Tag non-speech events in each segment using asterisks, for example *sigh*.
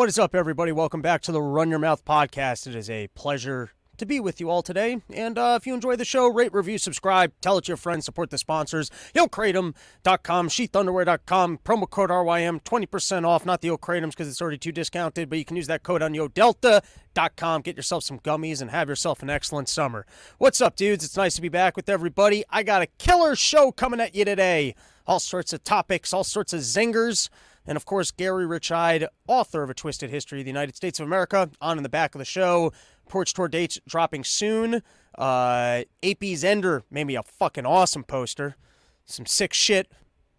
What is up, everybody? Welcome back to the Run Your Mouth podcast. It is a pleasure to be with you all today. And uh, if you enjoy the show, rate, review, subscribe, tell it to your friends, support the sponsors. YoKratom.com, SheathUnderwear.com, promo code RYM, 20% off. Not the Kratom's because it's already too discounted, but you can use that code on YoDelta.com. Get yourself some gummies and have yourself an excellent summer. What's up, dudes? It's nice to be back with everybody. I got a killer show coming at you today. All sorts of topics, all sorts of zingers. And of course, Gary Richide, author of A Twisted History of the United States of America, on in the back of the show. Porch Tour dates dropping soon. Uh, AP Zender made me a fucking awesome poster. Some sick shit.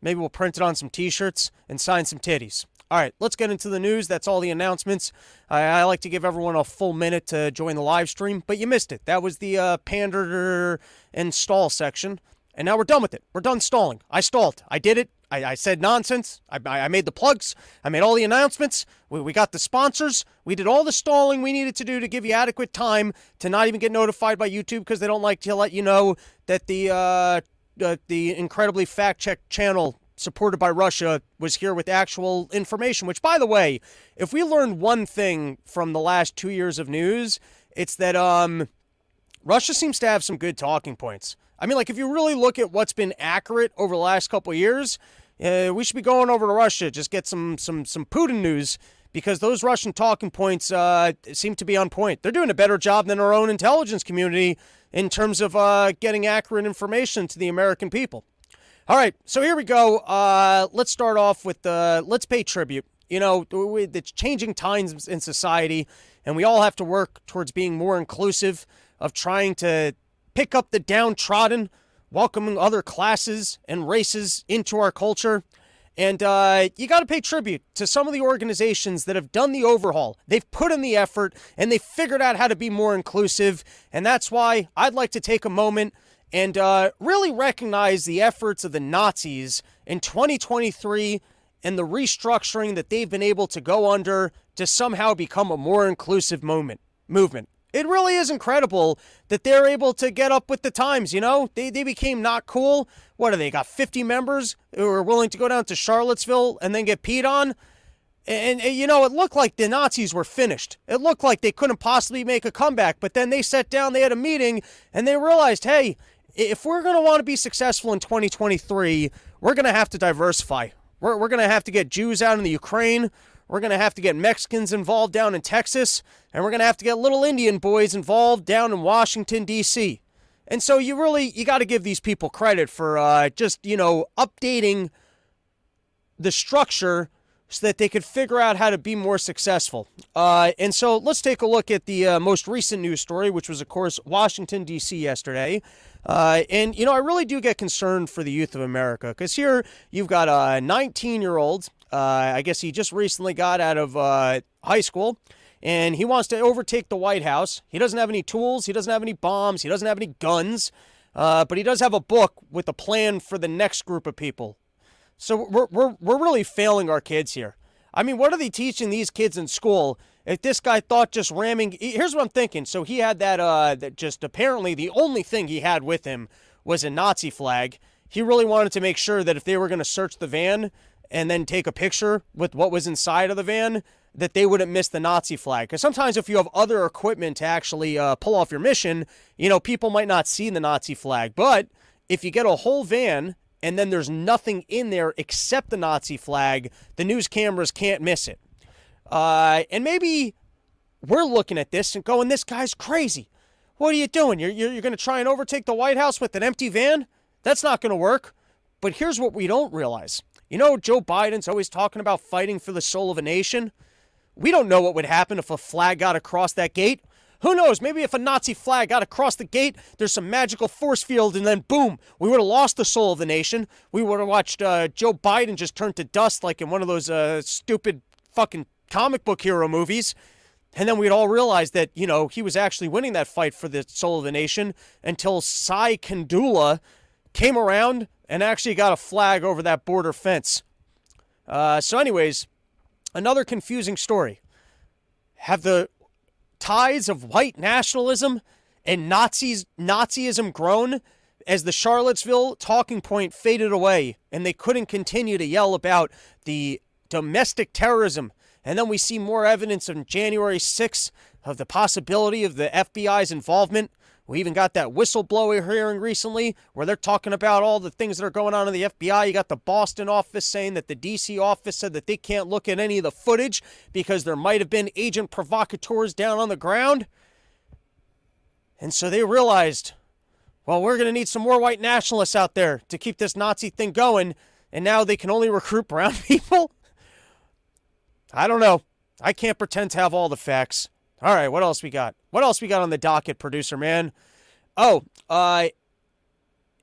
Maybe we'll print it on some t shirts and sign some titties. All right, let's get into the news. That's all the announcements. I, I, like to give everyone a full minute to join the live stream, but you missed it. That was the uh, pander and stall section. And now we're done with it. We're done stalling. I stalled. I did it. I, I said nonsense. I, I made the plugs. I made all the announcements. We, we got the sponsors. We did all the stalling we needed to do to give you adequate time to not even get notified by YouTube because they don't like to let you know that the uh, uh, the incredibly fact checked channel supported by Russia was here with actual information. Which, by the way, if we learned one thing from the last two years of news, it's that um, Russia seems to have some good talking points. I mean, like if you really look at what's been accurate over the last couple years, uh, we should be going over to Russia, just get some some some Putin news because those Russian talking points uh, seem to be on point. They're doing a better job than our own intelligence community in terms of uh, getting accurate information to the American people. All right, so here we go. Uh, let's start off with the let's pay tribute. You know, it's changing times in society, and we all have to work towards being more inclusive of trying to pick up the downtrodden welcoming other classes and races into our culture. And uh, you got to pay tribute to some of the organizations that have done the overhaul. They've put in the effort and they've figured out how to be more inclusive. And that's why I'd like to take a moment and uh, really recognize the efforts of the Nazis in 2023 and the restructuring that they've been able to go under to somehow become a more inclusive moment, movement. It really is incredible that they're able to get up with the times, you know? They, they became not cool. What are they? Got 50 members who are willing to go down to Charlottesville and then get peed on? And, and, you know, it looked like the Nazis were finished. It looked like they couldn't possibly make a comeback. But then they sat down, they had a meeting, and they realized hey, if we're going to want to be successful in 2023, we're going to have to diversify. We're, we're going to have to get Jews out in the Ukraine. We're going to have to get Mexicans involved down in Texas, and we're going to have to get little Indian boys involved down in Washington, D.C. And so you really you got to give these people credit for uh, just you know updating the structure so that they could figure out how to be more successful. Uh, and so let's take a look at the uh, most recent news story, which was, of course, Washington, D.C. yesterday. Uh, and, you know, I really do get concerned for the youth of America because here you've got a 19 year old uh, I guess he just recently got out of uh, high school and he wants to overtake the White House. He doesn't have any tools, he doesn't have any bombs, he doesn't have any guns, uh, but he does have a book with a plan for the next group of people. So we're, we're, we're really failing our kids here. I mean, what are they teaching these kids in school? If this guy thought just ramming, here's what I'm thinking. So he had that, uh, that just apparently the only thing he had with him was a Nazi flag. He really wanted to make sure that if they were going to search the van, and then take a picture with what was inside of the van, that they wouldn't miss the Nazi flag. Because sometimes if you have other equipment to actually uh, pull off your mission, you know, people might not see the Nazi flag. But if you get a whole van and then there's nothing in there except the Nazi flag, the news cameras can't miss it. Uh, and maybe we're looking at this and going, this guy's crazy. What are you doing? You're, you're, you're going to try and overtake the White House with an empty van? That's not going to work. But here's what we don't realize you know, Joe Biden's always talking about fighting for the soul of a nation. We don't know what would happen if a flag got across that gate. Who knows? Maybe if a Nazi flag got across the gate, there's some magical force field, and then boom, we would have lost the soul of the nation. We would have watched uh, Joe Biden just turn to dust like in one of those uh, stupid fucking comic book hero movies. And then we'd all realize that, you know, he was actually winning that fight for the soul of the nation until Sai Kandula came around and actually got a flag over that border fence. Uh, so, anyways, another confusing story. Have the ties of white nationalism and Nazis Nazism grown as the Charlottesville talking point faded away and they couldn't continue to yell about the domestic terrorism And then we see more evidence on January 6th of the possibility of the FBI's involvement. We even got that whistleblower hearing recently where they're talking about all the things that are going on in the FBI. You got the Boston office saying that the DC office said that they can't look at any of the footage because there might have been agent provocateurs down on the ground. And so they realized, well, we're going to need some more white nationalists out there to keep this Nazi thing going. And now they can only recruit brown *laughs* people? I don't know. I can't pretend to have all the facts. All right, what else we got? What else we got on the docket, producer man? Oh, uh,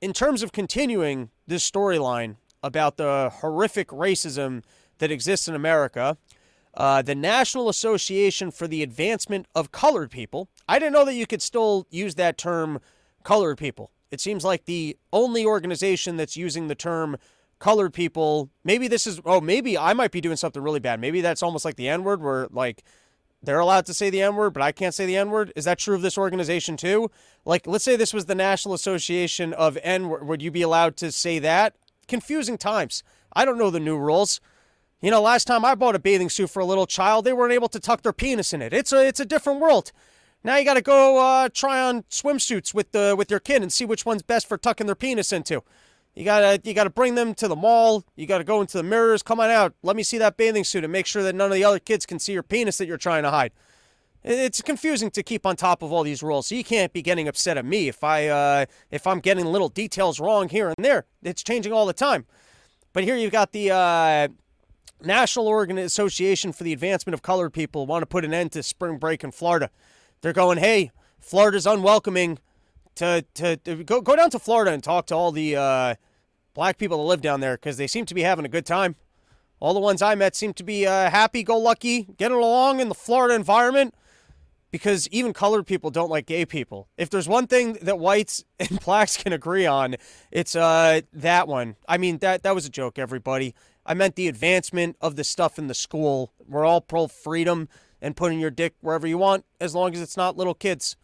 in terms of continuing this storyline about the horrific racism that exists in America, uh, the National Association for the Advancement of Colored People. I didn't know that you could still use that term, colored people. It seems like the only organization that's using the term colored people. Maybe this is, oh, maybe I might be doing something really bad. Maybe that's almost like the N word, where like they're allowed to say the N word, but I can't say the N word. Is that true of this organization too? Like, let's say this was the National Association of N word. Would you be allowed to say that? Confusing times. I don't know the new rules. You know, last time I bought a bathing suit for a little child, they weren't able to tuck their penis in it. It's a it's a different world. Now you got to go uh, try on swimsuits with the with your kid and see which one's best for tucking their penis into. You gotta you gotta bring them to the mall. You gotta go into the mirrors. Come on out. Let me see that bathing suit and make sure that none of the other kids can see your penis that you're trying to hide. It's confusing to keep on top of all these rules. So you can't be getting upset at me if I uh, if I'm getting little details wrong here and there. It's changing all the time. But here you've got the uh, National Organ Association for the Advancement of Colored People want to put an end to spring break in Florida. They're going, hey, Florida's unwelcoming. To, to, to go go down to Florida and talk to all the uh, black people that live down there because they seem to be having a good time. All the ones I met seem to be uh, happy go lucky, getting along in the Florida environment because even colored people don't like gay people. If there's one thing that whites *laughs* and blacks can agree on, it's uh, that one. I mean, that, that was a joke, everybody. I meant the advancement of the stuff in the school. We're all pro freedom and putting your dick wherever you want as long as it's not little kids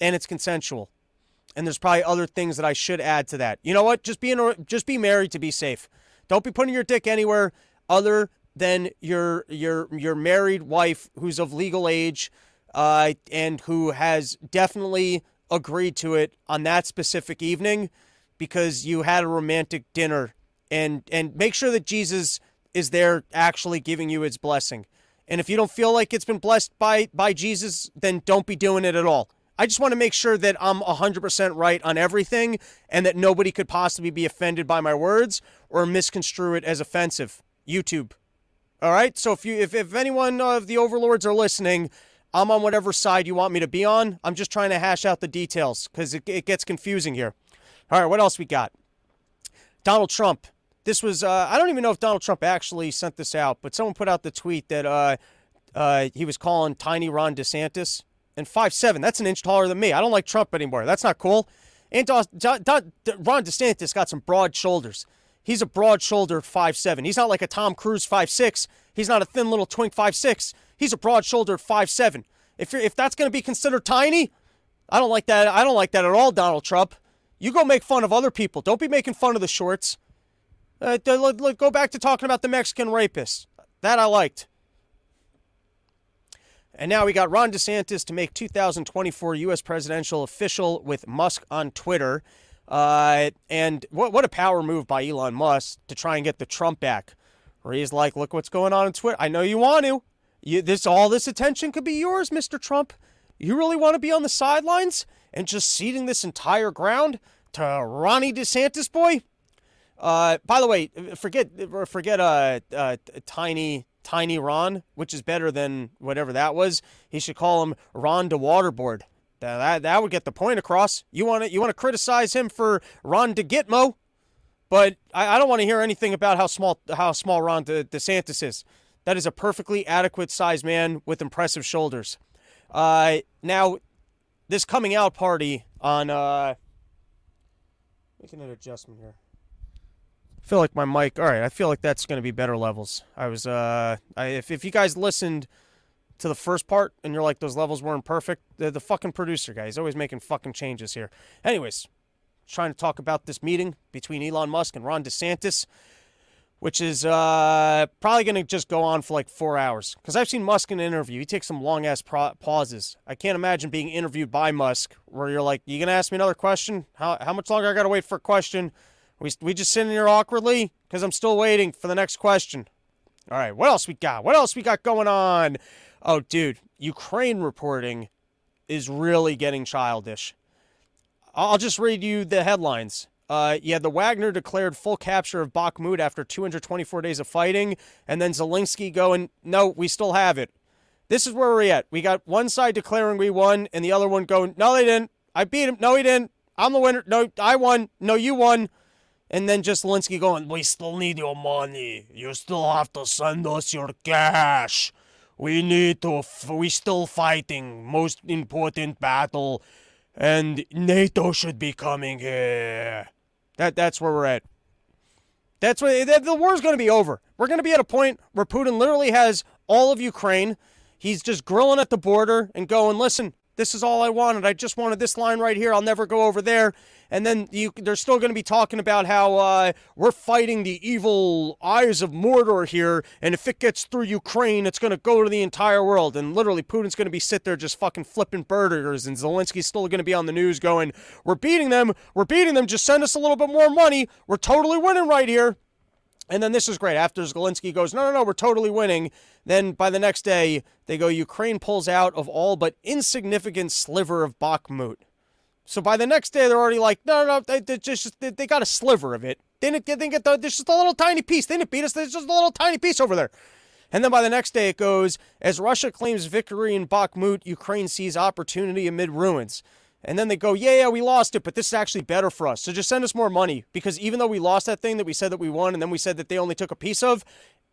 and it's consensual and there's probably other things that I should add to that. You know what? Just be in, just be married to be safe. Don't be putting your dick anywhere other than your your your married wife who's of legal age uh, and who has definitely agreed to it on that specific evening because you had a romantic dinner and and make sure that Jesus is there actually giving you his blessing. And if you don't feel like it's been blessed by by Jesus, then don't be doing it at all. I just want to make sure that I'm 100% right on everything and that nobody could possibly be offended by my words or misconstrue it as offensive. YouTube. All right? So if you if, if anyone of the overlords are listening, I'm on whatever side you want me to be on. I'm just trying to hash out the details cuz it, it gets confusing here. All right, what else we got? Donald Trump. This was uh, I don't even know if Donald Trump actually sent this out, but someone put out the tweet that uh, uh, he was calling tiny Ron DeSantis and five seven. That's an inch taller than me. I don't like Trump anymore. That's not cool. And Ron DeSantis got some broad shoulders. He's a broad shouldered five seven. He's not like a Tom Cruise five six. He's not a thin little twink five six. He's a broad shouldered five seven. If if that's going to be considered tiny, I don't like that. I don't like that at all, Donald Trump. You go make fun of other people. Don't be making fun of the shorts. Uh, go back to talking about the Mexican rapists. That I liked. And now we got Ron DeSantis to make 2024 U.S. presidential official with Musk on Twitter. Uh, and what, what a power move by Elon Musk to try and get the Trump back. Where he's like, look what's going on on Twitter. I know you want to. You, this all this attention could be yours, Mr. Trump. You really want to be on the sidelines and just ceding this entire ground to Ronnie DeSantis, boy? Uh, by the way, forget forget uh, uh, tiny Tiny Ron, which is better than whatever that was. He should call him Ron de Waterboard. That, that, that would get the point across. You want to you want to criticize him for Ron de Gitmo, but I, I don't want to hear anything about how small how small Ron De, DeSantis is. That is a perfectly adequate sized man with impressive shoulders. Uh, now, this coming out party on uh, making an adjustment here feel like my mic. All right, I feel like that's going to be better levels. I was, uh, I, if if you guys listened to the first part and you're like those levels weren't perfect, the, the fucking producer guy, he's always making fucking changes here. Anyways, trying to talk about this meeting between Elon Musk and Ron DeSantis. which is uh, probably going to just go on for like four hours. Because I've seen Musk in an interview. He takes some long ass pro- pauses. I can't imagine being interviewed by Musk where you're like, you going to ask me another question? How, how much longer I got to wait for a question? We, we just sitting here awkwardly? Because I'm still waiting for the next question. All right, what else we got? What else we got going on? Oh, dude, Ukraine reporting is really getting childish. I'll just read you the headlines. Uh, yeah, the Wagner declared full capture of Bakhmut after 224 days of fighting, and then Zelensky going, no, we still have it. This is where we're at. We got one side declaring we won, and the other one going, no, they didn't. I beat him. No, he didn't. I'm the winner. No, I won. No, you won. And then Zelensky going, we still need your money. You still have to send us your cash. We need to, f- we still fighting. Most important battle. And NATO should be coming here. That that's where we're at. That's where the war's going to be over. We're going to be at a point where Putin literally has all of Ukraine. He's just grilling at the border and going, "Listen, this is all I wanted. I just wanted this line right here. I'll never go over there. And then you, they're still going to be talking about how uh, we're fighting the evil eyes of Mordor here, and if it gets through Ukraine, it's going to go to the entire world. And literally, Putin's going to be sit there just fucking flipping burgers, and Zelensky's still going to be on the news going, "We're beating them. We're beating them. Just send us a little bit more money. We're totally winning right here." And then this is great. After Zelensky goes, no, no, no, we're totally winning. Then by the next day, they go, Ukraine pulls out of all but insignificant sliver of Bakhmut. So by the next day, they're already like, no, no, they, they just they, they, got a sliver of it. They didn't they didn't get the, there's just a little tiny piece. They didn't beat us. There's just a little tiny piece over there. And then by the next day, it goes, as Russia claims victory in Bakhmut, Ukraine sees opportunity amid ruins. And then they go, yeah, yeah, we lost it, but this is actually better for us. So just send us more money because even though we lost that thing that we said that we won and then we said that they only took a piece of,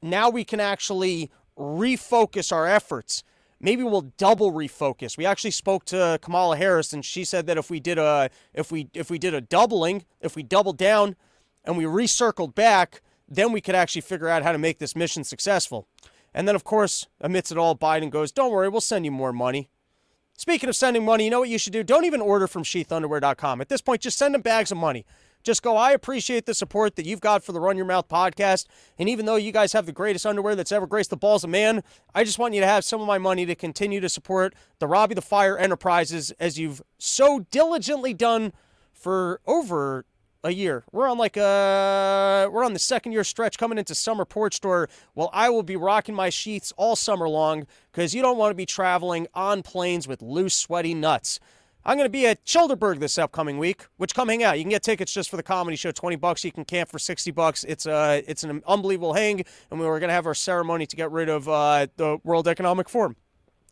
now we can actually refocus our efforts. Maybe we'll double refocus. We actually spoke to Kamala Harris and she said that if we did a if we if we did a doubling, if we doubled down and we recircled back, then we could actually figure out how to make this mission successful. And then of course, amidst it all, Biden goes, Don't worry, we'll send you more money. Speaking of sending money, you know what you should do? Don't even order from sheathunderwear.com. At this point, just send them bags of money. Just go, I appreciate the support that you've got for the Run Your Mouth podcast. And even though you guys have the greatest underwear that's ever graced the balls of man, I just want you to have some of my money to continue to support the Robbie the Fire Enterprises as you've so diligently done for over a year. We're on like a we're on the second year stretch coming into summer porch tour. Well, I will be rocking my sheaths all summer long because you don't want to be traveling on planes with loose, sweaty nuts. I'm going to be at Childerberg this upcoming week, which come hang out. You can get tickets just for the comedy show, 20 bucks. You can camp for 60 bucks. It's uh it's an unbelievable hang, and we were going to have our ceremony to get rid of uh, the World Economic Forum.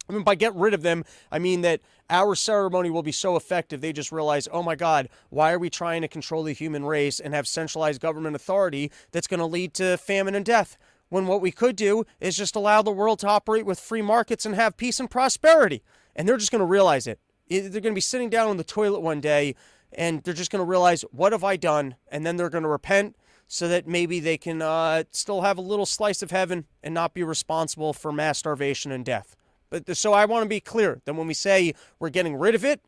I mean, by get rid of them, I mean that our ceremony will be so effective, they just realize, oh my God, why are we trying to control the human race and have centralized government authority that's going to lead to famine and death? When what we could do is just allow the world to operate with free markets and have peace and prosperity. And they're just going to realize it. They're going to be sitting down on the toilet one day and they're just going to realize, what have I done? And then they're going to repent so that maybe they can uh, still have a little slice of heaven and not be responsible for mass starvation and death. But so I want to be clear that when we say we're getting rid of it,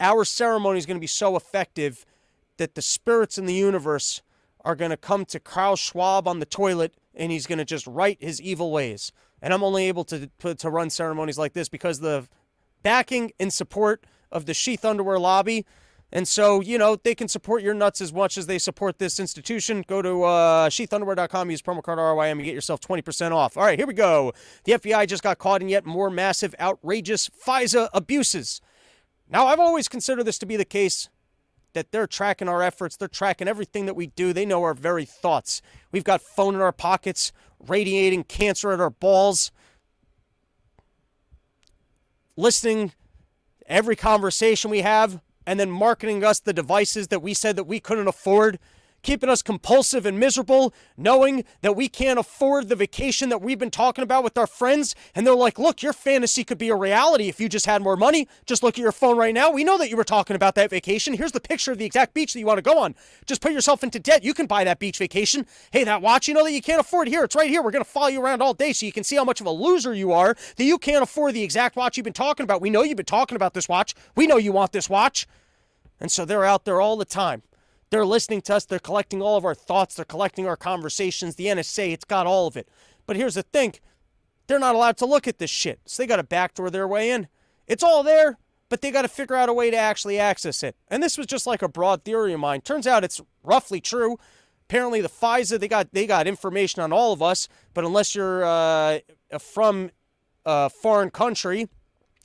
our ceremony is going to be so effective that the spirits in the universe are going to come to Karl Schwab on the toilet and he's going to just right his evil ways. And I'm only able to to run ceremonies like this because the backing and support of the Sheath Underwear lobby and so, you know, they can support your nuts as much as they support this institution. Go to uh, sheathunderwear.com, use promo code RYM, and get yourself 20% off. All right, here we go. The FBI just got caught in yet more massive, outrageous FISA abuses. Now, I've always considered this to be the case that they're tracking our efforts, they're tracking everything that we do, they know our very thoughts. We've got phone in our pockets, radiating cancer at our balls, listening every conversation we have and then marketing us the devices that we said that we couldn't afford keeping us compulsive and miserable, knowing that we can't afford the vacation that we've been talking about with our friends. And they're like, look, your fantasy could be a reality if you just had more money. Just look at your phone right now. We know that you were talking about that vacation. Here's the picture of the exact beach that you want to go on. Just put yourself into debt. You can buy that beach vacation. Hey, that watch, you know that you can't afford here. It's right here. We're going to follow you around all day so you can see how much of a loser you are that you can't afford the exact watch you've been talking about. We know you've been talking about this watch. We know you want this watch. And so they're out there all the time They're listening to us. They're collecting all of our thoughts. They're collecting our conversations. The NSA, it's got all of it. But here's the thing they're not allowed to look at this shit. So they got to backdoor their way in. It's all there, but they got to figure out a way to actually access it. And this was just like a broad theory of mine. Turns out it's roughly true. Apparently, the FISA they got they got information on all of us, but unless you're uh, from a foreign country,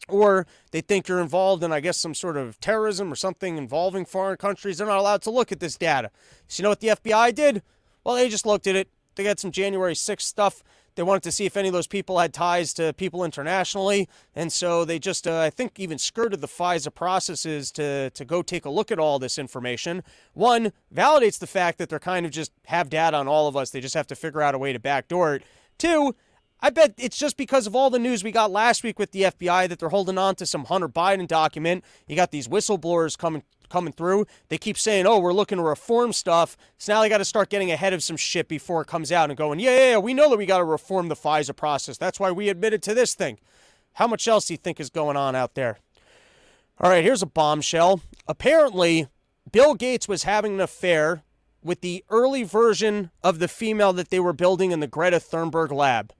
or they think you're involved in, I guess, some sort of terrorism or something involving foreign countries, they're not allowed to look at this data. So, you know what the FBI did? Well, they just looked at it. They got some January 6th stuff. They wanted to see if any of those people had ties to people internationally. And so they just, uh, I think, even skirted the FISA processes to, to go take a look at all this information. One, validates the fact that they're kind of just have data on all of us. They just have to figure out a way to backdoor it. Two, I bet it's just because of all the news we got last week with the FBI that they're holding on to some Hunter Biden document. You got these whistleblowers coming coming through. They keep saying, "Oh, we're looking to reform stuff." So now they got to start getting ahead of some shit before it comes out and going, "Yeah, yeah, yeah we know that we got to reform the FISA process. That's why we admitted to this thing." How much else do you think is going on out there? All right, here's a bombshell. Apparently, Bill Gates was having an affair with the early version of the female that they were building in the Greta Thunberg lab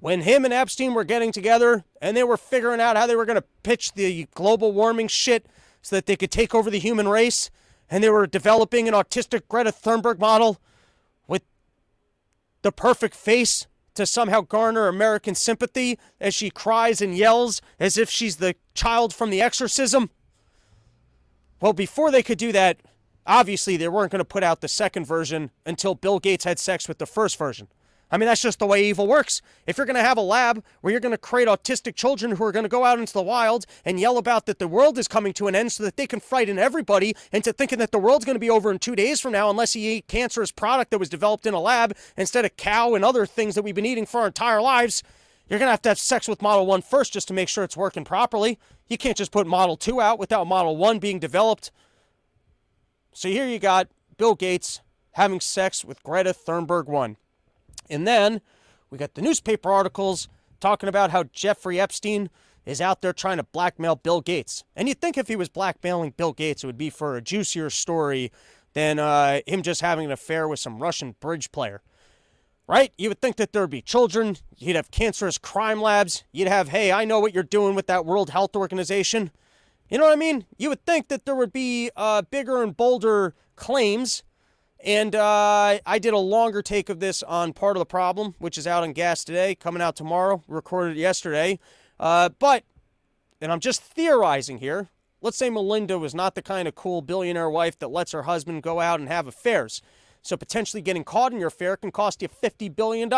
when him and Epstein were getting together and they were figuring out how they were going to pitch the global warming shit so that they could take over the human race, and they were developing an autistic Greta Thunberg model with the perfect face to somehow garner American sympathy as she cries and yells as if she's the child from the exorcism. Well, before they could do that, obviously they weren't going to put out the second version until Bill Gates had sex with the first version. I mean, that's just the way evil works. If you're going to have a lab where you're going to create autistic children who are going to go out into the wild and yell about that the world is coming to an end so that they can frighten everybody into thinking that the world's going to be over in two days from now unless you eat cancerous product that was developed in a lab instead of cow and other things that we've been eating for our entire lives, you're going to have to have sex with Model 1 first just to make sure it's working properly. You can't just put Model 2 out without Model 1 being developed. So here you got Bill Gates having sex with Greta Thunberg 1. And then we got the newspaper articles talking about how Jeffrey Epstein is out there trying to blackmail Bill Gates. And you'd think if he was blackmailing Bill Gates, it would be for a juicier story than uh, him just having an affair with some Russian bridge player. Right? You would think that there would be children, you'd have cancerous crime labs, you'd have, hey, I know what you're doing with that World Health Organization. You know what I mean? You would think that there would be uh, bigger and bolder claims and uh, I did a longer take of this on Part of the Problem, which is out on gas today, coming out tomorrow. Recorded yesterday. Uh, but, and I'm just theorizing here. Let's say Melinda was not the kind of cool billionaire wife that lets her husband go out and have affairs. So potentially getting caught in your affair can cost you $50 billion.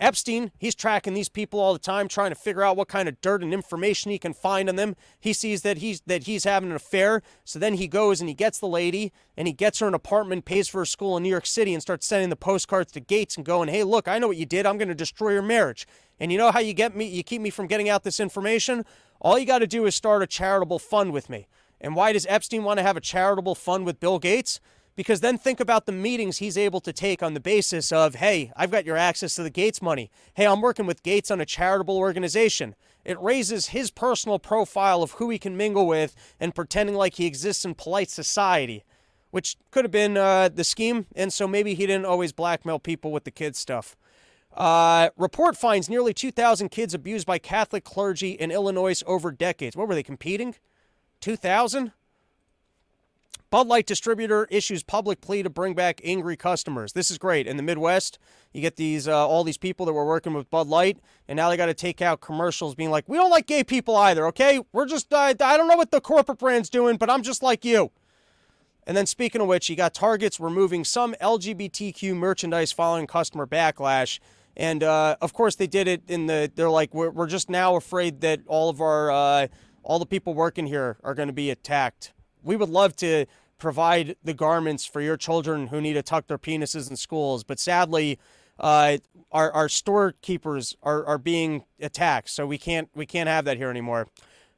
Epstein, he's tracking these people all the time, trying to figure out what kind of dirt and information he can find on them. He sees that he's that he's having an affair, so then he goes and he gets the lady and he gets her an apartment, pays for her school in New York City, and starts sending the postcards to Gates and going, "Hey, look, I know what you did. I'm going to destroy your marriage." And you know how you get me? You keep me from getting out this information. All you got to do is start a charitable fund with me. And why does Epstein want to have a charitable fund with Bill Gates? Because then think about the meetings he's able to take on the basis of, hey, I've got your access to the Gates money. Hey, I'm working with Gates on a charitable organization. It raises his personal profile of who he can mingle with and pretending like he exists in polite society, which could have been uh, the scheme. And so maybe he didn't always blackmail people with the kids stuff. Uh, report finds nearly 2,000 kids abused by Catholic clergy in Illinois over decades. What were they competing? 2,000? Bud Light distributor issues public plea to bring back angry customers. This is great. In the Midwest, you get these uh, all these people that were working with Bud Light, and now they got to take out commercials being like, "We don't like gay people either." Okay, we're just uh, I don't know what the corporate brand's doing, but I'm just like you. And then speaking of which, you got Targets removing some LGBTQ merchandise following customer backlash. And uh, of course, they did it in the. They're like, we're, we're just now afraid that all of our, uh, all the people working here are going to be attacked we would love to provide the garments for your children who need to tuck their penises in schools, but sadly, uh, our, our storekeepers are, are being attacked, so we can't we can't have that here anymore.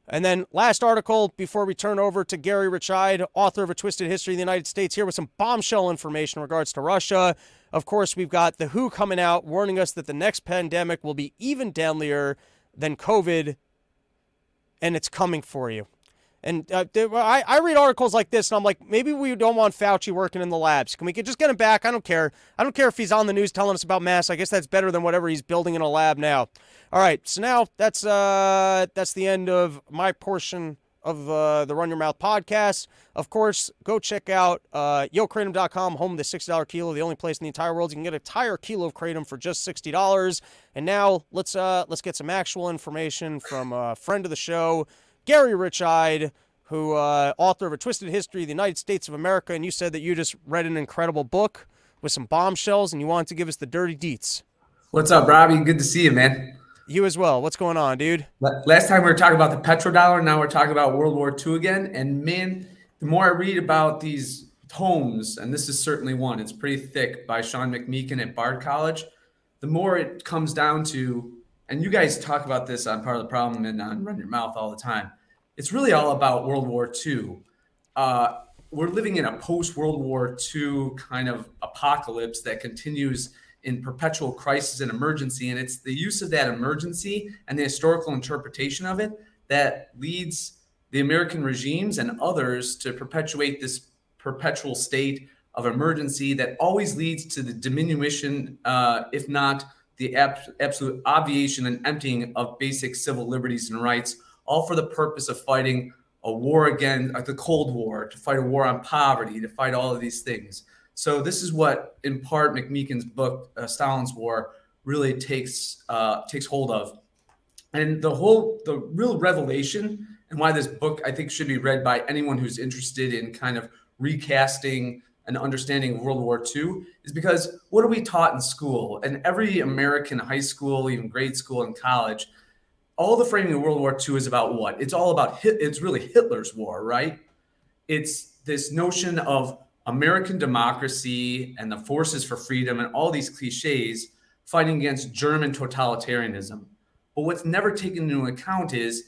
And then last article before we turn over to Gary Richide, author of A Twisted History of the United States, here with some bombshell information in regards to Russia. Of course, we've got the WHO coming out warning us that the next pandemic will be even deadlier than COVID, and it's coming for you. And uh, I, I read articles like this, and I'm like, maybe we don't want Fauci working in the labs. Can we just get him back? I don't care. I don't care if he's on the news telling us about masks. I guess that's better than whatever he's building in a lab now. All right, so now that's uh that's the end of my portion of uh, the Run Your Mouth podcast. Of course, go check out uh, home of the $60 kilo, the only place in the entire world you can get a entire kilo of kratom for just $60. And now let's uh, let's get some actual information from a friend of the show, Gary Richide, who uh, author of A Twisted History of the United States of America. And you said that you just read an incredible book with some bombshells, and you wanted to give us the dirty deets. What's up, Robbie? Good to see you, man. You as well. What's going on, dude? Last time we were talking about the petrodollar. Now we're talking about World War II again. And man, the more I read about these tomes, and this is certainly one, it's pretty thick by Sean McMeekin at Bard College, the more it comes down to, and you guys talk about this on Part of the Problem and on Run Your Mouth all the time. It's really all about World War II. Uh, we're living in a post World War II kind of apocalypse that continues in perpetual crisis and emergency. And it's the use of that emergency and the historical interpretation of it that leads the American regimes and others to perpetuate this perpetual state of emergency that always leads to the diminution, uh, if not the ab- absolute obviation and emptying of basic civil liberties and rights, all for the purpose of fighting a war again, like the Cold War, to fight a war on poverty, to fight all of these things. So this is what, in part, McMeekin's book uh, Stalin's War really takes uh, takes hold of, and the whole the real revelation and why this book I think should be read by anyone who's interested in kind of recasting an understanding of World War II is because what are we taught in school and every American high school, even grade school and college, all the framing of World War II is about what? It's all about Hit, it's really Hitler's war, right? It's this notion of American democracy and the forces for freedom and all these cliches fighting against German totalitarianism. But what's never taken into account is,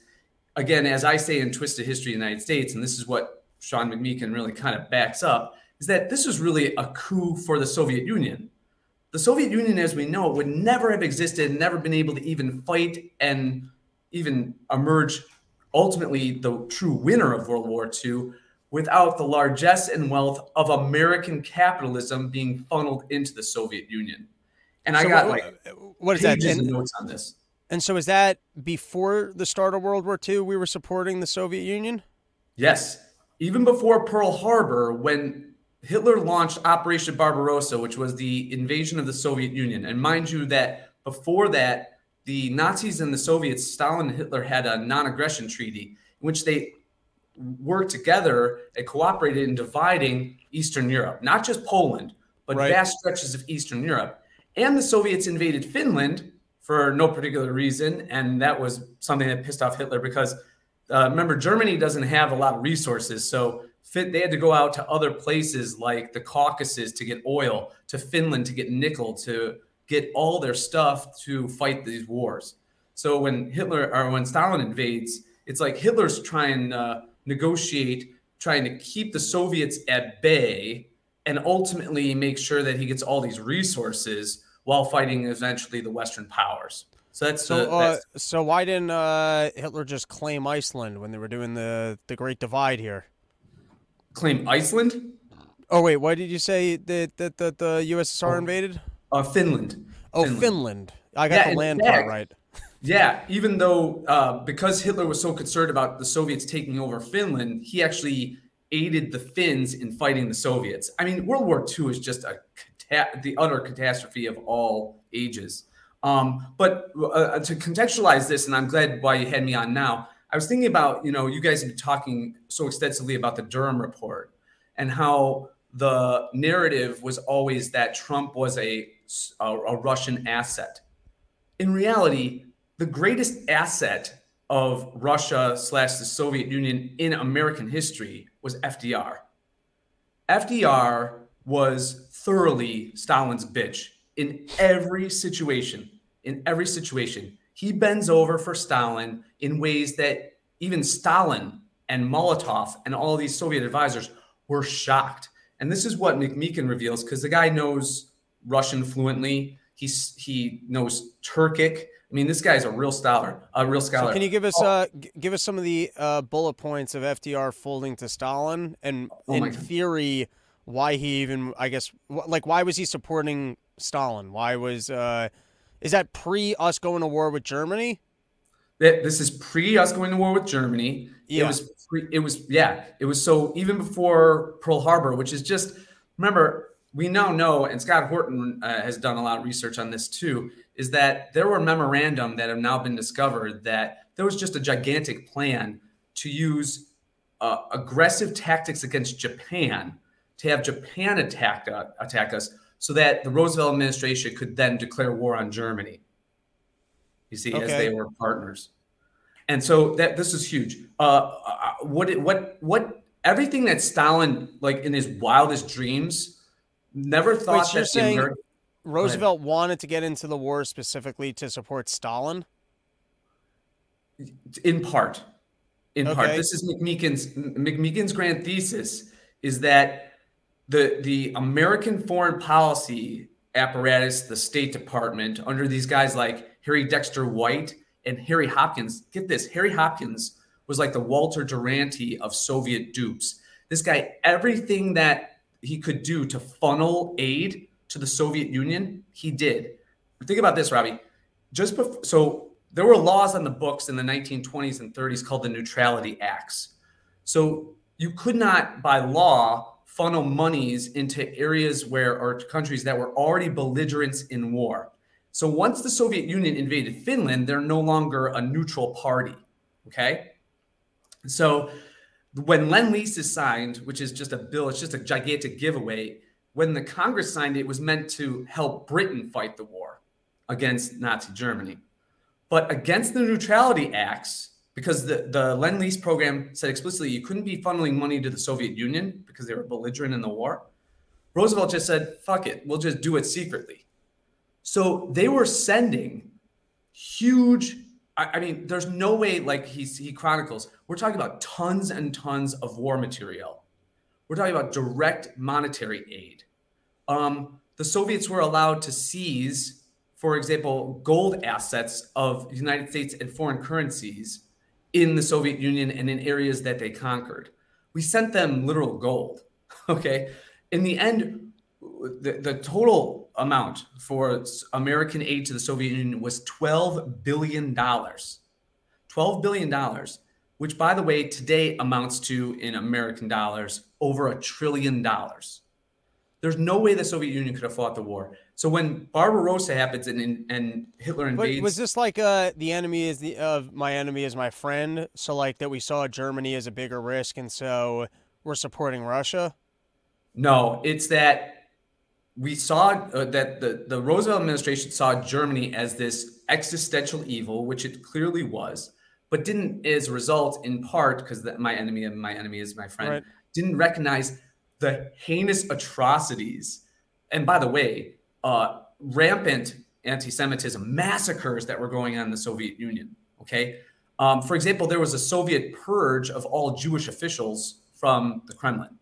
again, as I say in Twisted History of the United States, and this is what Sean McMeekin really kind of backs up, is that this was really a coup for the Soviet Union. The Soviet Union, as we know, would never have existed, never been able to even fight and even emerge ultimately the true winner of World War II without the largesse and wealth of American capitalism being funneled into the Soviet Union. And so I got what, like what is that? And, notes on this. And so is that before the start of World War II? We were supporting the Soviet Union. Yes, even before Pearl Harbor, when Hitler launched Operation Barbarossa, which was the invasion of the Soviet Union. And mind you, that before that, the Nazis and the Soviets, Stalin and Hitler had a non-aggression treaty in which they worked together and cooperated in dividing Eastern Europe, not just Poland, but right. vast stretches of Eastern Europe. And the Soviets invaded Finland for no particular reason. And that was something that pissed off Hitler because uh, remember, Germany doesn't have a lot of resources. So they had to go out to other places like the Caucasus to get oil, to Finland to get nickel, to get all their stuff to fight these wars. So when Hitler or when Stalin invades, it's like Hitler's trying uh, negotiate trying to keep the Soviets at bay and ultimately make sure that he gets all these resources while fighting eventually the Western powers. So that's so. Uh, that's, so why didn't uh, Hitler just claim Iceland when they were doing the the Great Divide here? Claim Iceland? Oh wait, why did you say that that the, the USSR oh, invaded? Uh, Finland. Oh, Finland. Finland. I got yeah, the land part right. *laughs* Yeah, even though uh, because Hitler was so concerned about the Soviets taking over Finland, he actually aided the Finns in fighting the Soviets. I mean, World War II is just a the utter catastrophe of all ages. Um, but uh, to contextualize this, and I'm glad why you had me on now. I was thinking about you know you guys have been talking so extensively about the Durham report and how the narrative was always that Trump was a, a, a Russian asset. In reality, the greatest asset of Russia slash the Soviet Union in American history was FDR. FDR was thoroughly Stalin's bitch in every situation. In every situation, he bends over for Stalin in ways that even Stalin and Molotov and all these Soviet advisors were shocked. And this is what McMeekin reveals because the guy knows Russian fluently. He's, he knows Turkic I mean, this guy's a real scholar, a real scholar. So can you give us oh. uh, g- give us some of the uh, bullet points of FDR folding to Stalin, and oh in theory, why he even, I guess, like why was he supporting Stalin? Why was uh, is that pre us going to war with Germany? That this is pre us going to war with Germany. Yeah. It was pre, it was yeah, it was so even before Pearl Harbor, which is just remember we now know, and Scott Horton uh, has done a lot of research on this too, is that there were memorandum that have now been discovered that there was just a gigantic plan to use uh, aggressive tactics against Japan to have Japan attack, uh, attack us so that the Roosevelt administration could then declare war on Germany. You see, okay. as they were partners. And so that this is huge. Uh, uh what what what everything that Stalin like in his wildest dreams never thought Wait, that saying American... Roosevelt wanted to get into the war specifically to support Stalin. In part, in okay. part, this is McMeekin's McMeekin's grand thesis is that the the American foreign policy apparatus, the State Department, under these guys like Harry Dexter White and Harry Hopkins. Get this, Harry Hopkins was like the Walter Duranty of Soviet dupes. This guy, everything that he could do to funnel aid to the Soviet Union, he did. Think about this, Robbie. Just before, so there were laws on the books in the 1920s and 30s called the Neutrality Acts. So you could not, by law, funnel monies into areas where or countries that were already belligerents in war. So once the Soviet Union invaded Finland, they're no longer a neutral party. Okay. So when Lend Lease is signed, which is just a bill, it's just a gigantic giveaway. When the Congress signed it, it was meant to help Britain fight the war against Nazi Germany. But against the neutrality acts, because the, the Lend Lease program said explicitly you couldn't be funneling money to the Soviet Union because they were belligerent in the war, Roosevelt just said, fuck it, we'll just do it secretly. So they were sending huge I, mean, there's no way, like he's, he chronicles, we're talking about tons and tons of war material. We're talking about direct monetary aid. Um, the Soviets were allowed to seize, for example, gold assets of the United States and foreign currencies in the Soviet Union and in areas that they conquered. We sent them literal gold. *laughs* Okay. In the end, the, the total amount for American aid to the Soviet Union was $12 billion. $12 billion, which, by the way, today amounts to, in American dollars, over a trillion dollars. There's no way the Soviet Union could have fought the war. So when Barbarossa happens and, and Hitler invades, but was this like uh, the enemy is the of uh, my enemy is my friend? So like that we saw Germany as a bigger risk, and so we're supporting Russia. No, it's that we saw uh, that the, the Roosevelt administration saw Germany as this existential evil, which it clearly was, but didn't, as a result, in part, because my enemy and my enemy is my friend, right. didn't recognize the heinous atrocities. And by the way, uh, rampant anti Semitism, massacres that were going on in the Soviet Union. Okay. Um, for example, there was a Soviet purge of all Jewish officials from the Kremlin.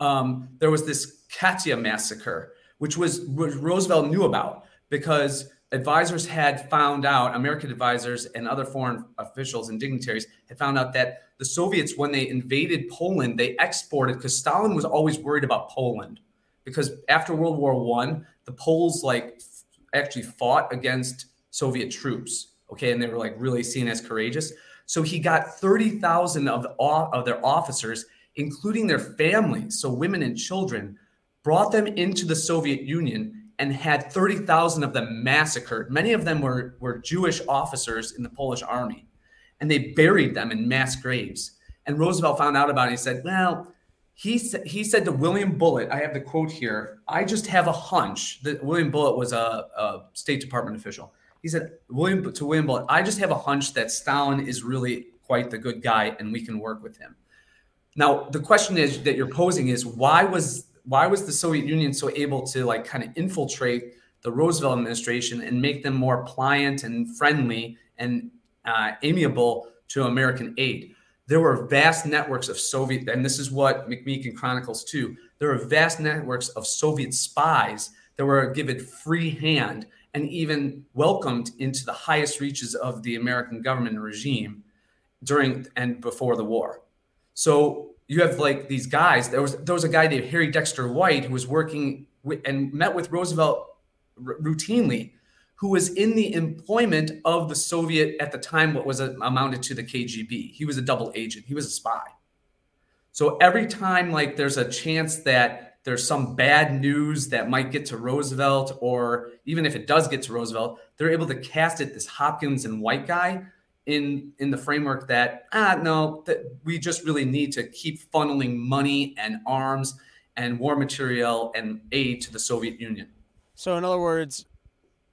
Um, there was this Katyn massacre, which was which Roosevelt knew about because advisors had found out, American advisors and other foreign officials and dignitaries had found out that the Soviets, when they invaded Poland, they exported because Stalin was always worried about Poland because after World War One, the Poles like actually fought against Soviet troops. Okay, and they were like really seen as courageous. So he got thirty thousand of of their officers, including their families, so women and children, brought them into the Soviet Union and had 30,000 of them massacred. Many of them were, were Jewish officers in the Polish army, and they buried them in mass graves. And Roosevelt found out about it. He said, Well, he, sa- he said to William Bullitt, I have the quote here, I just have a hunch that William Bullitt was a, a State Department official. He said, William to William Bullitt, I just have a hunch that Stalin is really quite the good guy and we can work with him. Now, the question is that you're posing is why was why was the Soviet Union so able to like kind of infiltrate the Roosevelt administration and make them more pliant and friendly and uh, amiable to American aid? There were vast networks of Soviet, and this is what McMeekin chronicles too. There were vast networks of Soviet spies that were given free hand and even welcomed into the highest reaches of the American government regime during and before the war. So you have like these guys. There was there was a guy named Harry Dexter White who was working with, and met with Roosevelt r- routinely, who was in the employment of the Soviet at the time. What was a, amounted to the KGB. He was a double agent. He was a spy. So every time like there's a chance that there's some bad news that might get to Roosevelt, or even if it does get to Roosevelt, they're able to cast it this Hopkins and White guy in in the framework that ah no that we just really need to keep funneling money and arms and war material and aid to the Soviet Union. So in other words,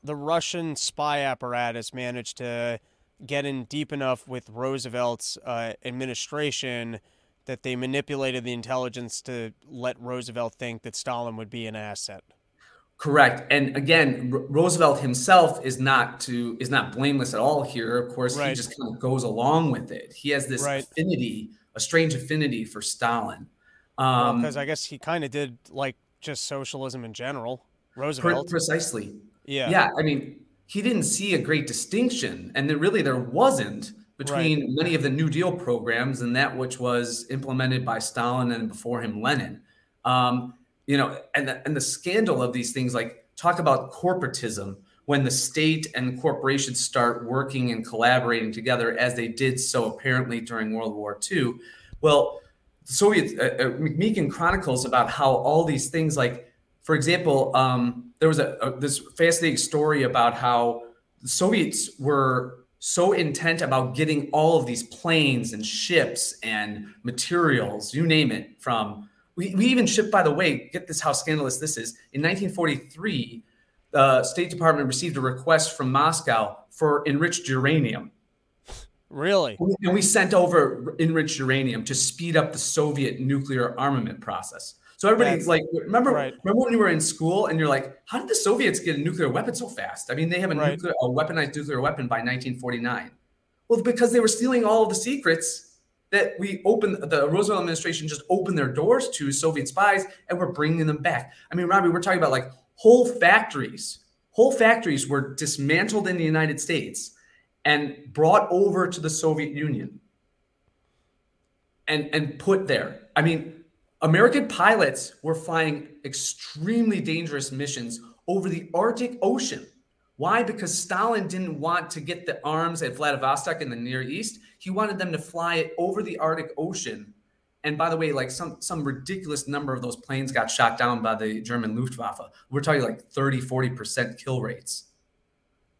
the Russian spy apparatus managed to get in deep enough with Roosevelt's uh, administration that they manipulated the intelligence to let Roosevelt think that Stalin would be an asset. Correct. And again, R- Roosevelt himself is not to is not blameless at all here. Of course, Right. he just kind of goes along with it. He has this Right. affinity, a strange affinity for Stalin. Um, Because I guess he kind of did like just socialism in general. Roosevelt. precisely. yeah. Yeah, I mean, he didn't see a great distinction, and there really there wasn't between many of the New Deal programs and that which was implemented by Stalin and before him Lenin. Um, you know, and the, and the scandal of these things, like talk about corporatism, when the state and corporations start working and collaborating together, as they did so apparently during World War II. Well, Soviet uh, uh, McMeekin chronicles about how all these things, like for example, um, there was a, a this fascinating story about how the Soviets were so intent about getting all of these planes and ships and materials, you name it, from we, we even shipped, by the way, get this how scandalous this is. In 1943, the State Department received a request from Moscow for enriched uranium. Really? And we sent over enriched uranium to speed up the Soviet nuclear armament process. So everybody's like, remember, right. remember when you were in school and you're like, how did the Soviets get a nuclear weapon so fast? I mean, they have a, Right. nuclear, a weaponized nuclear weapon by 1949. Well, because they were stealing all of the secrets that we opened, the Roosevelt administration just opened their doors to Soviet spies and we're bringing them back. I mean, Robbie, we're talking about like whole factories, whole factories were dismantled in the United States and brought over to the Soviet Union and and put there. I mean, American pilots were flying extremely dangerous missions over the Arctic Ocean. Why? Because Stalin didn't want to get the arms at Vladivostok in the Near East. He wanted them to fly it over the Arctic Ocean. And by the way, like some some ridiculous number of those planes got shot down by the German Luftwaffe. We're talking like 30, 40% kill rates.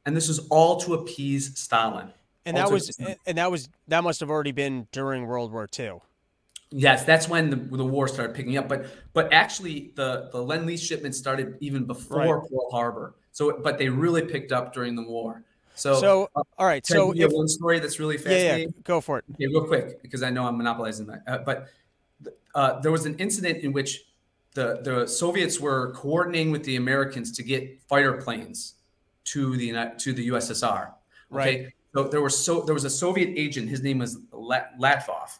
And this is all to appease Stalin. And All that was appease- and that was that must have already been during World War II. Yes, that's when the, the war started picking up. But but actually, the the lend lease shipments started even before Right. Pearl Harbor. So, but they really picked up during the war. So, So uh, all right, so you if one story that's really yeah, yeah, fascinating. go for it. Okay, real quick, because I know I'm monopolizing that. Uh, but uh, there was an incident in which the the Soviets were coordinating with the Americans to get fighter planes to the to the USSR. Okay, so there was so there was a Soviet agent. His name was Lat- Latvov,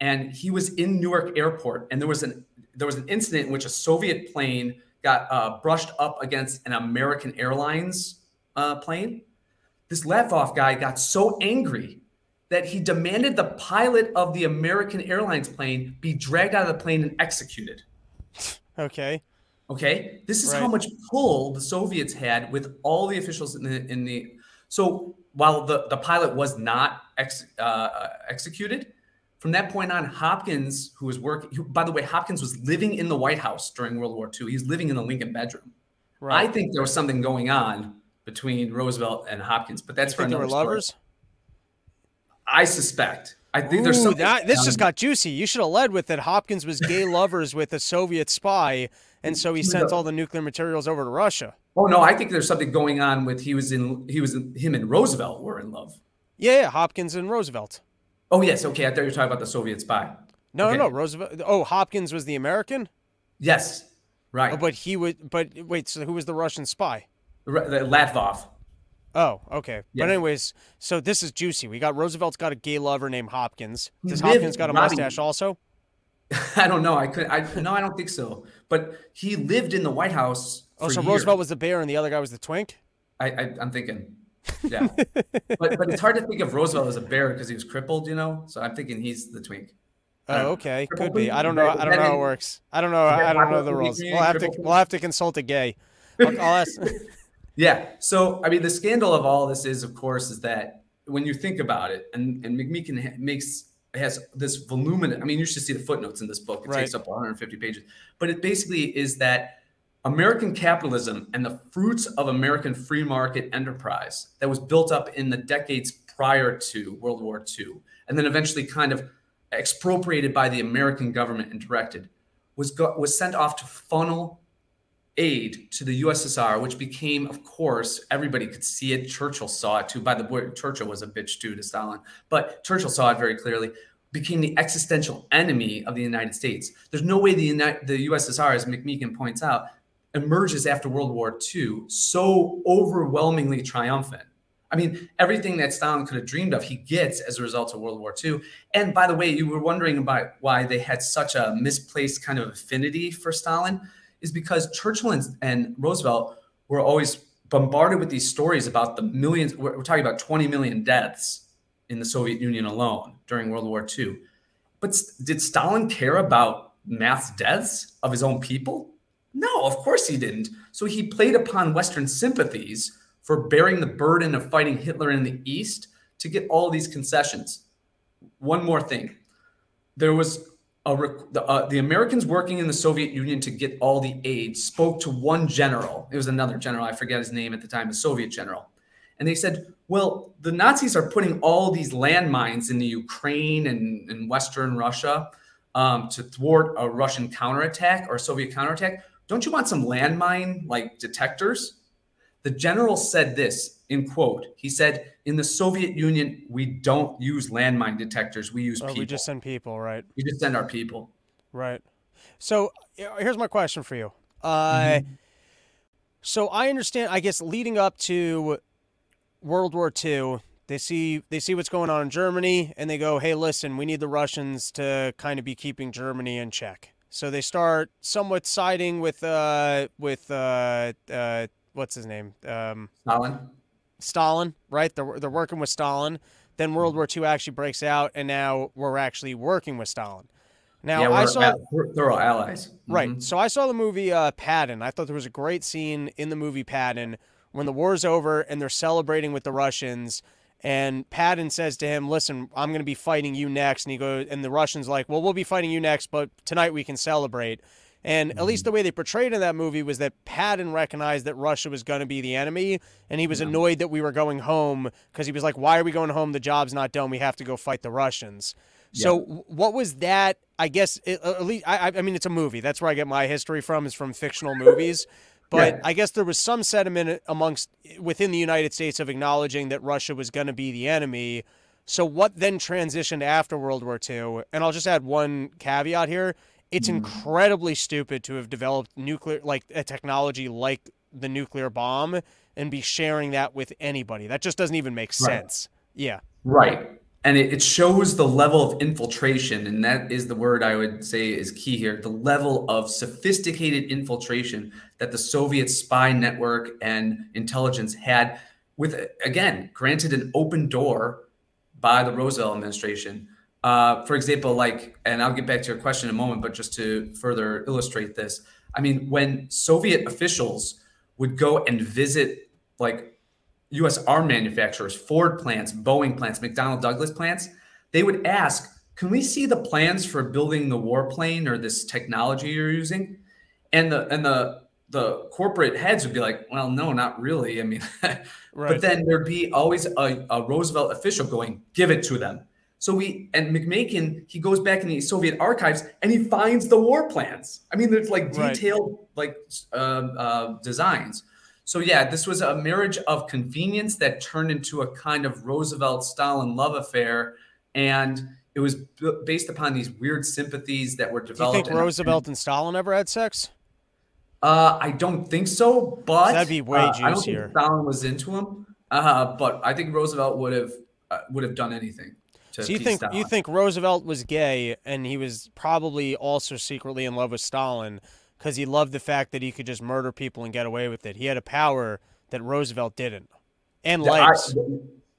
and he was in Newark Airport. And there was an there was an incident in which a Soviet plane got uh, brushed up against an American Airlines uh, plane. This Latvov guy got so angry that he demanded the pilot of the American Airlines plane be dragged out of the plane and executed. Okay. Okay, this is how much pull the Soviets had with all the officials in the. In the so while the, the pilot was not ex, uh, executed, from that point on, Hopkins, who was working, who, by the way, Hopkins was living in the White House during World War II. He's living in the Lincoln bedroom. Right. I think there was something going on between Roosevelt and Hopkins, but that's You for think they another were story. lovers? I suspect. I think there's something. that this um, just got juicy. You should have led with that Hopkins was gay *laughs* lovers with a Soviet spy, and so he sent all the nuclear materials over to Russia. Oh no, I think there's something going on with he was in he was in, him and Roosevelt were in love. Yeah, yeah, Hopkins and Roosevelt. Oh yes, okay. I thought you were talking about the Soviet spy. No, Okay. no, no, Roosevelt. Oh, Hopkins was the American. Yes, right. Oh, but he was. But wait, so who was the Russian spy? Latvov. Oh, okay. Yeah. But anyways, so this is juicy. We got Roosevelt's got a gay lover named Hopkins. Does lived- Hopkins got a Robbie- mustache also? *laughs* I don't know. I could. I no, I don't think so. But he lived in the White House. Oh, so years. Roosevelt was the bear and the other guy was the twink. I, I I'm thinking, yeah, *laughs* but but it's hard to think of Roosevelt as a bear because he was crippled, you know. So I'm thinking he's the twink. Oh, okay, could be. I don't know. I don't know how it works. I don't know. I don't know the rules. We'll have to. We'll have to consult a gay. I'll ask. *laughs* yeah. So I mean, the scandal of all this is, of course, is that when you think about it, and and McMeekin makes has this voluminous. I mean, you should see the footnotes in this book. It right. takes up 150 pages, but it basically is that American capitalism and the fruits of American free market enterprise that was built up in the decades prior to World War II, and then eventually kind of expropriated by the American government and directed, was go- was sent off to funnel aid to the USSR, which became, of course, everybody could see it. Churchill saw it too. By the way, Churchill was a bitch too to Stalin, but Churchill saw it very clearly. Became the existential enemy of the United States. There's no way the United, the USSR, as McMeekin points out, emerges after World War II so overwhelmingly triumphant. I mean, everything that Stalin could have dreamed of, he gets as a result of World War II. And by the way, you were wondering about why they had such a misplaced kind of affinity for Stalin, is because Churchill and, and Roosevelt were always bombarded with these stories about the millions. We're, we're talking about 20 million deaths in the Soviet Union alone during World War II. But did Stalin care about mass deaths of his own people? No, of course he didn't. So he played upon Western sympathies for bearing the burden of fighting Hitler in the East to get all these concessions. One more thing there was a, the, uh, the Americans working in the Soviet Union to get all the aid spoke to one general. It was another general, I forget his name at the time, a Soviet general. And they said, well, the Nazis are putting all these landmines in the Ukraine and, and Western Russia um, to thwart a Russian counterattack or Soviet counterattack. Don't you want some landmine like detectors? The general said this in quote. He said, "In the Soviet Union, we don't use landmine detectors. We use oh, people. We just send people, right? We just send our people." Right. So here's my question for you. Uh, mm-hmm. So I understand. I guess leading up to World War II, they see they see what's going on in Germany, and they go, "Hey, listen, we need the Russians to kind of be keeping Germany in check." So they start somewhat siding with uh, with uh, uh, what's his name? Um, Stalin. Stalin, right? They're they're working with Stalin. Then World War II actually breaks out, and now we're actually working with Stalin. Now yeah, I saw they're all allies, right? Mm-hmm. So I saw the movie uh, Patton. I thought there was a great scene in the movie Patton when the war's over and they're celebrating with the Russians. And Patton says to him, "Listen, I'm going to be fighting you next." And he goes, and the Russians like, "Well, we'll be fighting you next, but tonight we can celebrate." And at least mm-hmm. the way they portrayed in that movie was that Patton recognized that Russia was going to be the enemy, and he was yeah. annoyed that we were going home because he was like, "Why are we going home? The job's not done. We have to go fight the Russians." Yeah. So, what was that? I guess it, at least I, I mean, it's a movie. That's where I get my history from is from fictional movies. *laughs* But yeah. I guess there was some sentiment amongst within the United States of acknowledging that Russia was going to be the enemy. So, what then transitioned after World War II? And I'll just add one caveat here it's mm. incredibly stupid to have developed nuclear like a technology like the nuclear bomb and be sharing that with anybody. That just doesn't even make sense. Right. Yeah. Right. And it, it shows the level of infiltration, and that is the word I would say is key here the level of sophisticated infiltration that the Soviet spy network and intelligence had, with, again, granted an open door by the Roosevelt administration uh, for example, like, and I'll get back to your question in a moment, but just to further illustrate this, I mean, when Soviet officials would go and visit like US arm manufacturers, Ford plants, Boeing plants, McDonnell Douglas plants, they would ask, Can we see the plans for building the warplane or this technology you're using? And the and the the corporate heads would be like, well, no, not really. I mean, *laughs* right. but then there'd be always a, a Roosevelt official going, give it to them so we and McMeekin, he goes back in the Soviet archives and he finds the war plans. I mean, there's like detailed right. like uh, uh, designs. So yeah, this was a marriage of convenience that turned into a kind of Roosevelt Stalin love affair, and it was b- based upon these weird sympathies that were developed. Do you think Roosevelt and Stalin ever had sex? Uh, I don't think so, but that'd be way uh, juicier. I don't think Stalin was into him, uh, but I think Roosevelt would have uh, would have done anything so you think you think Roosevelt was gay and he was probably also secretly in love with Stalin because he loved the fact that he could just murder people and get away with it. He had a power that Roosevelt didn't, and. I,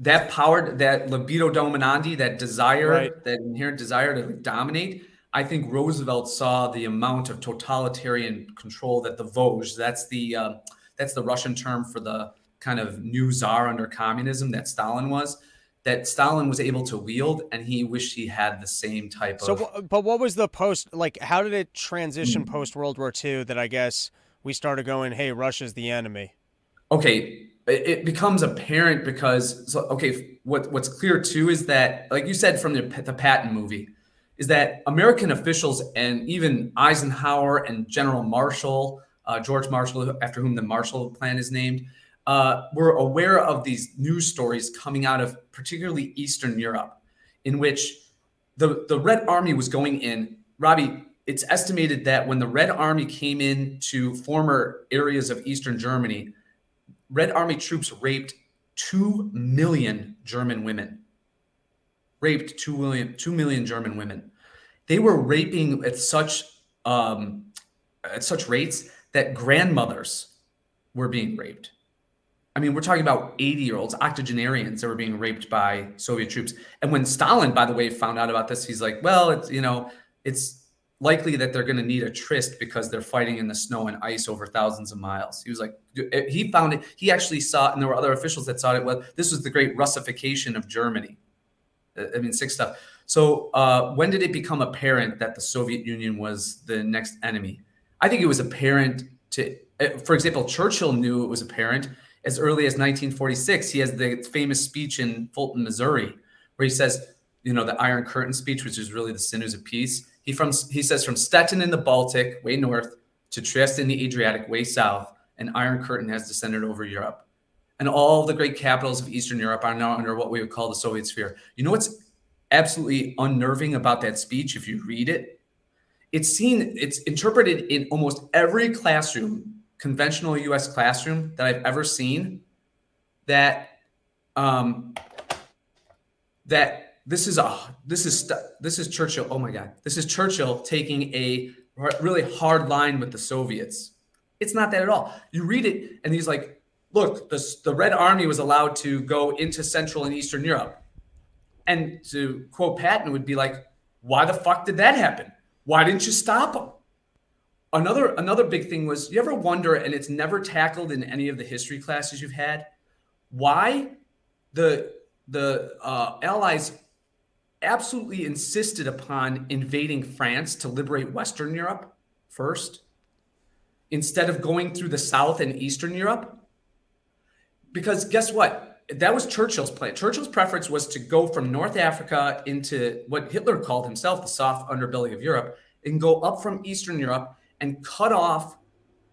that power, that libido dominandi, that desire, right. that inherent desire to dominate. I think Roosevelt saw the amount of totalitarian control that the vozhd, that's the uh, that's the Russian term for the kind of new czar under communism that Stalin was, that Stalin was able to wield, and he wished he had the same type so, of. So, but what was the post like? How did it transition mm-hmm. post World War II? That I guess we started going, "Hey, Russia's the enemy." Okay, it becomes apparent because so, okay, what what's clear too is that, like you said from the the Patton movie, is that American officials and even Eisenhower and General Marshall, uh, George Marshall, after whom the Marshall Plan is named, uh, were aware of these news stories coming out of particularly Eastern Europe, in which the the Red Army was going in. Robbie, it's estimated that when the Red Army came in to former areas of Eastern Germany, Red Army troops raped 2 million German women. Raped 2 million, 2 million German women. They were raping at such um, at such rates that grandmothers were being raped. I mean, we're talking about 80 year olds, octogenarians that were being raped by Soviet troops. And when Stalin, by the way, found out about this, he's like, well, it's, you know, it's likely that they're going to need a tryst because they're fighting in the snow and ice over thousands of miles. He was like, he found it. He actually saw, and there were other officials that saw it. Well, this was the great Russification of Germany. I mean, sick stuff. So, uh, when did it become apparent that the Soviet Union was the next enemy? I think it was apparent to, uh, for example, Churchill knew it was apparent as early as 1946. He has the famous speech in Fulton, Missouri, where he says, you know, the Iron Curtain speech, which is really the sinews of peace he from he says from Stettin in the Baltic, way north, to Trieste in the Adriatic, way south, an Iron Curtain has descended over Europe. And all the great capitals of Eastern Europe are now under what we would call the Soviet sphere. You know what's absolutely unnerving about that speech if you read it? It's seen, it's interpreted in almost every classroom, conventional US classroom that I've ever seen, that um, that this is a this is this is Churchill. Oh my God, this is Churchill taking a really hard line with the Soviets. It's not that at all. You read it, and he's like, "Look, the the Red Army was allowed to go into Central and Eastern Europe." And to quote Patton would be like, "Why the fuck did that happen? Why didn't you stop them?" Another another big thing was you ever wonder, and it's never tackled in any of the history classes you've had, why the the uh, Allies absolutely insisted upon invading France to liberate Western Europe first, instead of going through the South and Eastern Europe. Because guess what? That was Churchill's plan. Churchill's preference was to go from North Africa into what Hitler called himself the soft underbelly of Europe and go up from Eastern Europe and cut off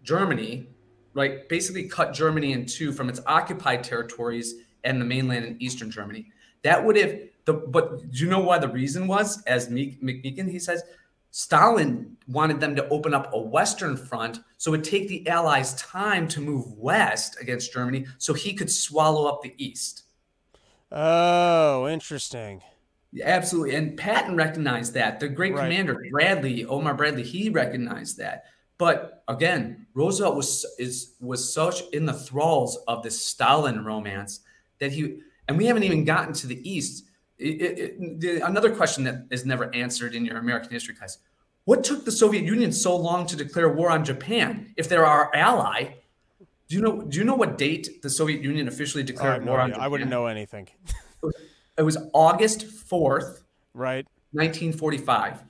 Germany, right? Basically, cut Germany in two from its occupied territories and the mainland in Eastern Germany. That would have the but do you know why the reason was? As McMeekin, he says, Stalin wanted them to open up a Western front so it would take the Allies time to move west against Germany so he could swallow up the East. Oh, interesting. Absolutely. And Patton recognized that. The great right. commander, Bradley, Omar Bradley, he recognized that. But again, Roosevelt was is was such in the thralls of this Stalin romance that he and we haven't even gotten to the East it, it, the, another question that is never answered in your American history class: What took the Soviet Union so long to declare war on Japan? If they're our ally, do you know? Do you know what date the Soviet Union officially declared war on Japan? I wouldn't know anything. *laughs* it was August fourth, right, nineteen forty-five.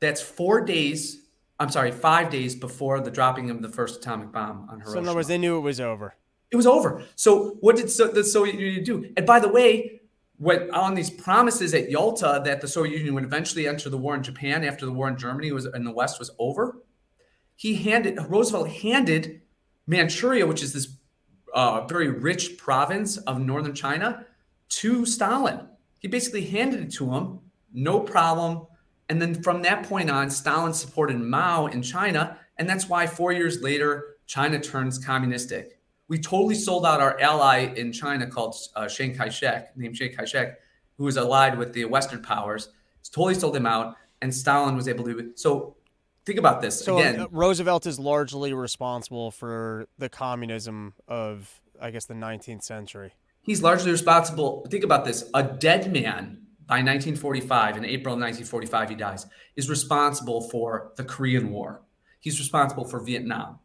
That's four days. I'm sorry, five days before the dropping of the first atomic bomb on Hiroshima. So in other words, they knew it was over. It was over. So what did so, the Soviet Union do? And by the way, went on these promises at Yalta that the Soviet Union would eventually enter the war in Japan after the war in Germany was in the West was over. He handed Roosevelt handed Manchuria, which is this uh, very rich province of northern China, to Stalin. He basically handed it to him, no problem. And then from that point on, Stalin supported Mao in China, and that's why four years later China turns communistic we totally sold out our ally in China called uh, Chiang Kai-shek, named Chiang Kai-shek, who was allied with the Western powers. It's totally sold him out, and Stalin was able to. So think about this so again. Uh, Roosevelt is largely responsible for the communism of I guess, the 19th century. He's largely responsible. Think about this: a dead man by 1945, in April of 1945, he dies, is responsible for the Korean War. He's responsible for Vietnam.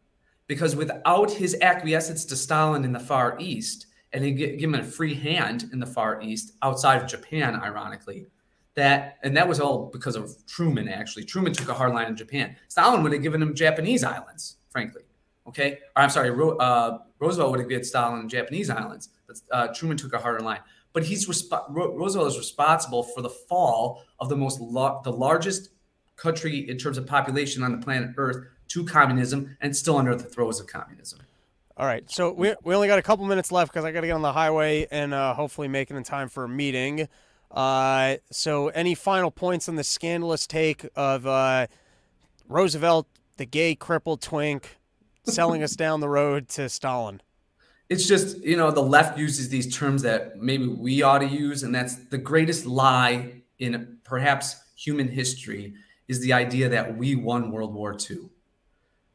Because without his acquiescence to Stalin in the Far East, and he give him a free hand in the Far East, outside of Japan, ironically, that and that was all because of Truman. Actually, Truman took a hard line in Japan. Stalin would have given him Japanese islands, frankly. Okay, or I'm sorry, uh, Roosevelt would have given Stalin Japanese islands, but uh, Truman took a harder line but he's resp- Roosevelt is responsible for the fall of the most lo- the largest country in terms of population on the planet Earth to communism and still under the throes of communism. All right, so we, we only got a couple minutes left because I got to get on the highway and uh, hopefully make it in time for a meeting. Uh, so, any final points on the scandalous take of uh, Roosevelt, the gay crippled twink, selling us down the road to Stalin? It's just you know the left uses these terms that maybe we ought to use and that's the greatest lie in perhaps human history is the idea that we won world war ii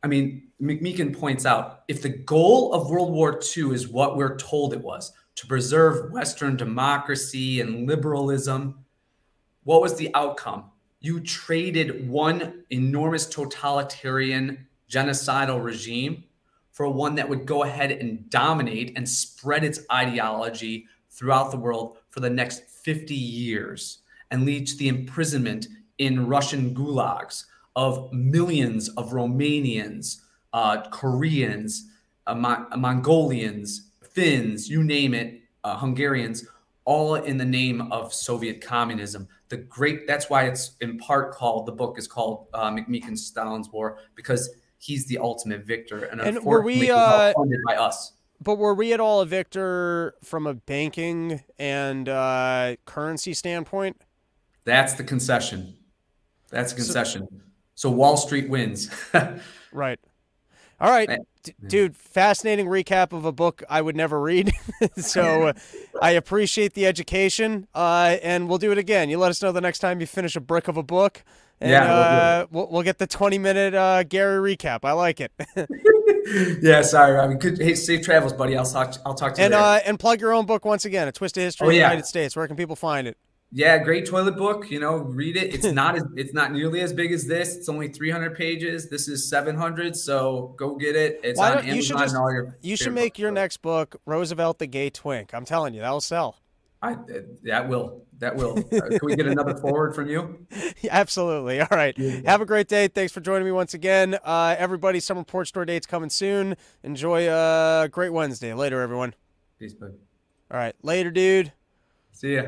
i mean mcmeekin points out if the goal of world war ii is what we're told it was to preserve western democracy and liberalism what was the outcome? You traded one enormous totalitarian genocidal regime for one that would go ahead and dominate and spread its ideology throughout the world for the next 50 years and lead to the imprisonment in Russian gulags of millions of Romanians, uh, Koreans, uh, Mon- Mongolians, Finns, you name it, uh, Hungarians, all in the name of Soviet communism. The great that's why it's in part called the book is called uh, McMeekin Stalin's War because he's the ultimate victor. And, and were we uh, funded by us? But were we at all a victor from a banking and uh, currency standpoint? That's the concession. That's a concession. So, so Wall Street wins. *laughs* right. All right, D- dude. Fascinating recap of a book I would never read. *laughs* so uh, I appreciate the education, uh, and we'll do it again. You let us know the next time you finish a brick of a book. And, yeah, we'll, uh, we'll, we'll, get the 20 minute uh, Gary recap. I like it. *laughs* *laughs* yeah, sorry. I mean, good, hey, safe travels, buddy. I'll talk. I'll talk to you. And uh, and plug your own book once again. A Twisted History oh, of the United States. Where can people find it? Yeah, great toilet book. You know, read it. It's *laughs* not as it's not nearly as big as this. It's only 300 pages. This is 700. So go get it. It's Why on Amazon. You should, just, you should make your next book Roosevelt the Gay Twink. I'm telling you, that will sell. I that will that will. Uh, can we get another *laughs* forward from you? Absolutely. All right. Have a great day. Thanks for joining me once again. Uh, everybody, summer porch tour dates coming soon. Enjoy a great Wednesday. Later, everyone. Peace, bud. All right. Later, dude. See ya.